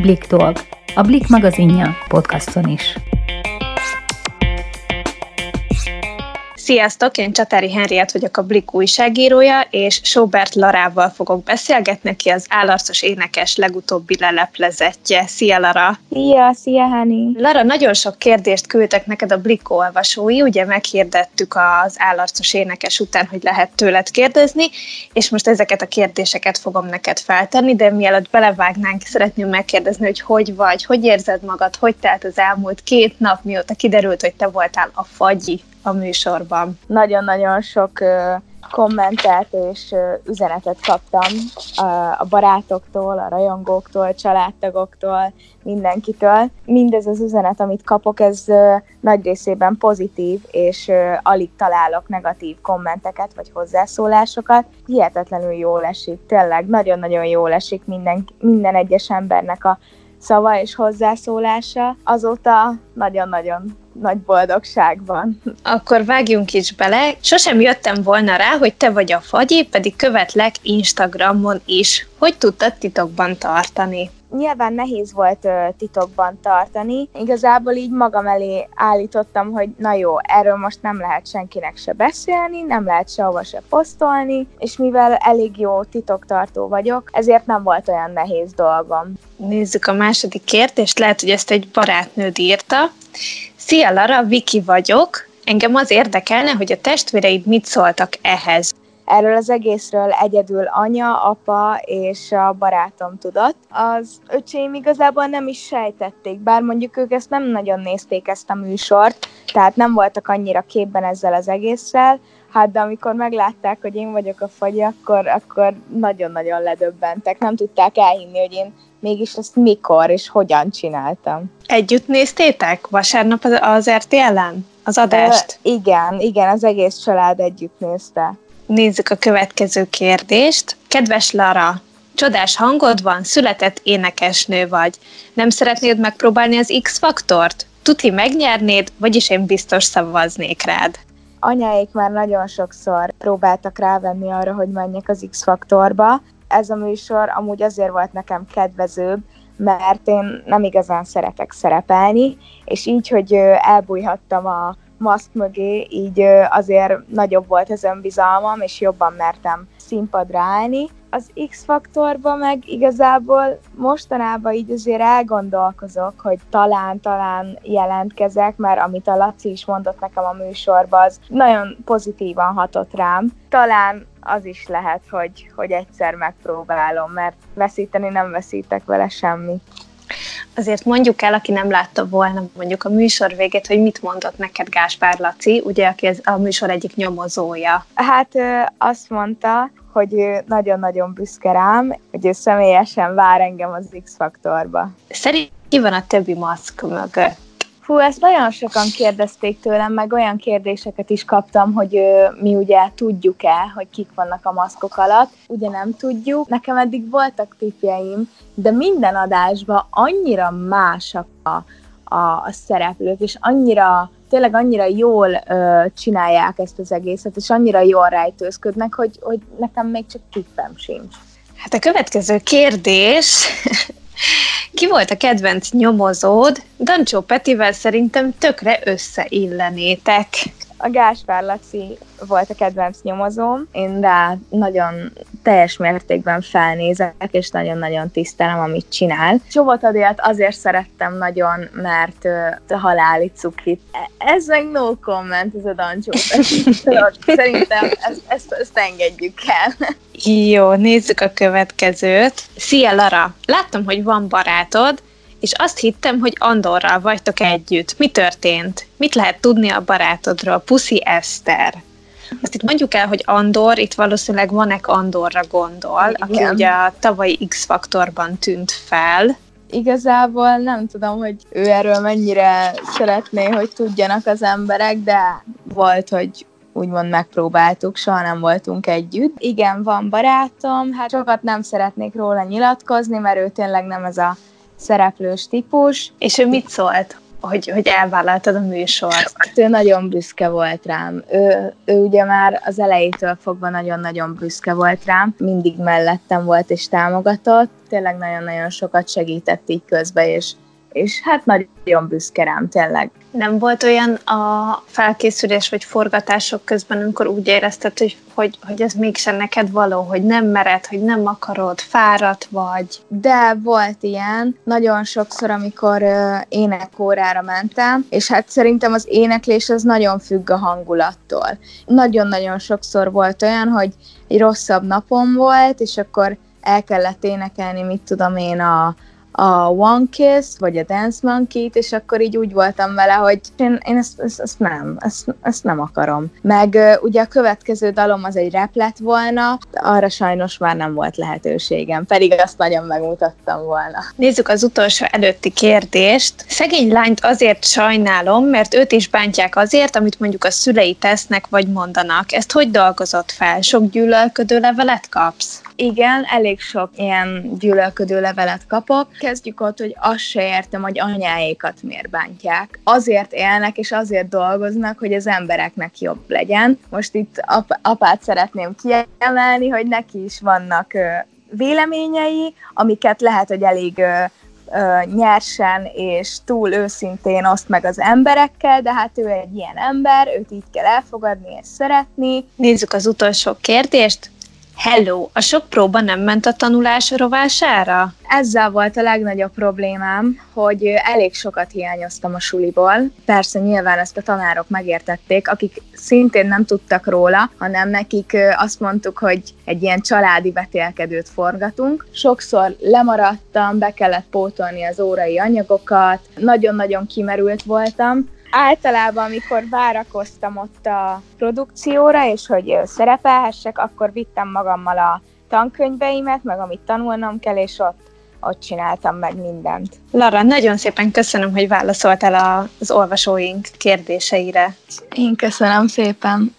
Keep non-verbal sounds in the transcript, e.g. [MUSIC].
Blik Dolg, a Blik magazinja podcaston is. Sziasztok, én Csatári Henriett vagyok a Blik újságírója, és Sobert Larával fogok beszélgetni, ki az állarcos énekes legutóbbi leleplezettje. Szia Lara! Szia, szia Hani! Lara, nagyon sok kérdést küldtek neked a Blik olvasói, ugye meghirdettük az állarcos énekes után, hogy lehet tőled kérdezni, és most ezeket a kérdéseket fogom neked feltenni, de mielőtt belevágnánk, szeretném megkérdezni, hogy hogy vagy, hogy érzed magad, hogy telt az elmúlt két nap, mióta kiderült, hogy te voltál a fagyi a műsorban. Nagyon-nagyon sok kommentet és üzenetet kaptam a barátoktól, a rajongóktól, családtagoktól, mindenkitől. Mindez az üzenet, amit kapok, ez nagy részében pozitív, és alig találok negatív kommenteket vagy hozzászólásokat. Hihetetlenül jól esik, tényleg nagyon-nagyon jól esik minden, minden egyes embernek a szava és hozzászólása. Azóta nagyon-nagyon nagy boldogság van. Akkor vágjunk is bele. Sosem jöttem volna rá, hogy te vagy a fagyi, pedig követlek Instagramon is. Hogy tudtad titokban tartani? Nyilván nehéz volt ö, titokban tartani. Igazából így magam elé állítottam, hogy na jó, erről most nem lehet senkinek se beszélni, nem lehet sehova se posztolni, és mivel elég jó titoktartó vagyok, ezért nem volt olyan nehéz dolgom. Nézzük a második kérdést, lehet, hogy ezt egy barátnőd írta. Szia Lara, Viki vagyok. Engem az érdekelne, hogy a testvéreid mit szóltak ehhez. Erről az egészről egyedül anya, apa és a barátom tudott. Az öcsém igazából nem is sejtették, bár mondjuk ők ezt nem nagyon nézték ezt a műsort, tehát nem voltak annyira képben ezzel az egésszel, Hát de amikor meglátták, hogy én vagyok a fagy, akkor, akkor nagyon-nagyon ledöbbentek. Nem tudták elhinni, hogy én mégis ezt mikor és hogyan csináltam. Együtt néztétek vasárnap az RTL-en az adást? Ö, igen, igen, az egész család együtt nézte. Nézzük a következő kérdést. Kedves Lara, csodás hangod van, született énekesnő vagy. Nem szeretnéd megpróbálni az X-faktort? Tuti megnyernéd, vagyis én biztos szavaznék rád. Anyáik már nagyon sokszor próbáltak rávenni arra, hogy menjek az X-faktorba. Ez a műsor amúgy azért volt nekem kedvezőbb, mert én nem igazán szeretek szerepelni, és így, hogy elbújhattam a maszk mögé, így azért nagyobb volt az önbizalmam, és jobban mertem színpadra állni. Az X-faktorban meg igazából mostanában így azért elgondolkozok, hogy talán-talán jelentkezek, mert amit a Laci is mondott nekem a műsorban, az nagyon pozitívan hatott rám. Talán az is lehet, hogy, hogy egyszer megpróbálom, mert veszíteni nem veszítek vele semmit azért mondjuk el, aki nem látta volna mondjuk a műsor végét, hogy mit mondott neked Gáspár Laci, ugye, aki ez a műsor egyik nyomozója. Hát azt mondta, hogy ő nagyon-nagyon büszke rám, hogy ő személyesen vár engem az X-faktorba. Szerint ki van a többi maszk mögött? Hú, ezt nagyon sokan kérdezték tőlem, meg olyan kérdéseket is kaptam, hogy ö, mi ugye tudjuk-e, hogy kik vannak a maszkok alatt. Ugye nem tudjuk. Nekem eddig voltak tipjeim, de minden adásban annyira másak a, a, a szereplők, és annyira tényleg annyira jól ö, csinálják ezt az egészet, és annyira jól rejtőzködnek, hogy, hogy nekem még csak tippem sincs. Hát a következő kérdés ki volt a kedvenc nyomozód? Dancsó Petivel szerintem tökre összeillenétek. A Gáspár Laci volt a kedvenc nyomozóm, én rá nagyon teljes mértékben felnézek, és nagyon-nagyon tisztelem, amit csinál. Csovot Adélt azért szerettem nagyon, mert uh, haláli cukit. Ez meg no comment, ez a Dancsó [LAUGHS] Szerintem ezt, ezt, ezt engedjük el. Jó, nézzük a következőt. Szia Lara, láttam, hogy van barátod, és azt hittem, hogy Andorral vagytok együtt. Mi történt? Mit lehet tudni a barátodról? Puszi Eszter. Azt itt mondjuk el, hogy Andor, itt valószínűleg Vanek Andorra gondol, Igen. aki ugye a tavalyi X-faktorban tűnt fel. Igazából nem tudom, hogy ő erről mennyire szeretné, hogy tudjanak az emberek, de volt, hogy úgymond megpróbáltuk, soha nem voltunk együtt. Igen, van barátom, hát sokat nem szeretnék róla nyilatkozni, mert ő tényleg nem ez a szereplős típus. És ő mit szólt? hogy, hogy elvállaltad a műsort? Hát ő nagyon büszke volt rám. Ő, ő ugye már az elejétől fogva nagyon-nagyon büszke volt rám. Mindig mellettem volt és támogatott. Tényleg nagyon-nagyon sokat segített így közbe, és és hát nagyon büszke rám, tényleg. Nem volt olyan a felkészülés vagy forgatások közben, amikor úgy érezted, hogy, hogy, hogy ez mégsem neked való, hogy nem mered, hogy nem akarod, fáradt vagy? De volt ilyen, nagyon sokszor, amikor uh, énekórára mentem, és hát szerintem az éneklés az nagyon függ a hangulattól. Nagyon-nagyon sokszor volt olyan, hogy egy rosszabb napom volt, és akkor el kellett énekelni, mit tudom én, a, a One Kiss, vagy a Dance Monkey-t, és akkor így úgy voltam vele, hogy én, én ezt, ezt, ezt nem, ezt, ezt nem akarom. Meg ugye a következő dalom az egy rap lett volna, arra sajnos már nem volt lehetőségem, pedig azt nagyon megmutattam volna. Nézzük az utolsó előtti kérdést. Szegény lányt azért sajnálom, mert őt is bántják azért, amit mondjuk a szülei tesznek vagy mondanak. Ezt hogy dolgozott fel? Sok gyűlölködő levelet kapsz? Igen, elég sok ilyen gyűlölködő levelet kapok. Kezdjük ott, hogy azt se értem, hogy anyáékat miért bántják. Azért élnek és azért dolgoznak, hogy az embereknek jobb legyen. Most itt ap- apát szeretném kiemelni, hogy neki is vannak véleményei, amiket lehet, hogy elég nyersen és túl őszintén oszt meg az emberekkel, de hát ő egy ilyen ember, őt így kell elfogadni és szeretni. Nézzük az utolsó kérdést. Hello, a sok próba nem ment a tanulás rovására? Ezzel volt a legnagyobb problémám, hogy elég sokat hiányoztam a suliból. Persze nyilván ezt a tanárok megértették, akik szintén nem tudtak róla, hanem nekik azt mondtuk, hogy egy ilyen családi vetélkedőt forgatunk. Sokszor lemaradtam, be kellett pótolni az órai anyagokat, nagyon-nagyon kimerült voltam, általában, amikor várakoztam ott a produkcióra, és hogy szerepelhessek, akkor vittem magammal a tankönyveimet, meg amit tanulnom kell, és ott ott csináltam meg mindent. Lara, nagyon szépen köszönöm, hogy válaszoltál az olvasóink kérdéseire. Én köszönöm szépen.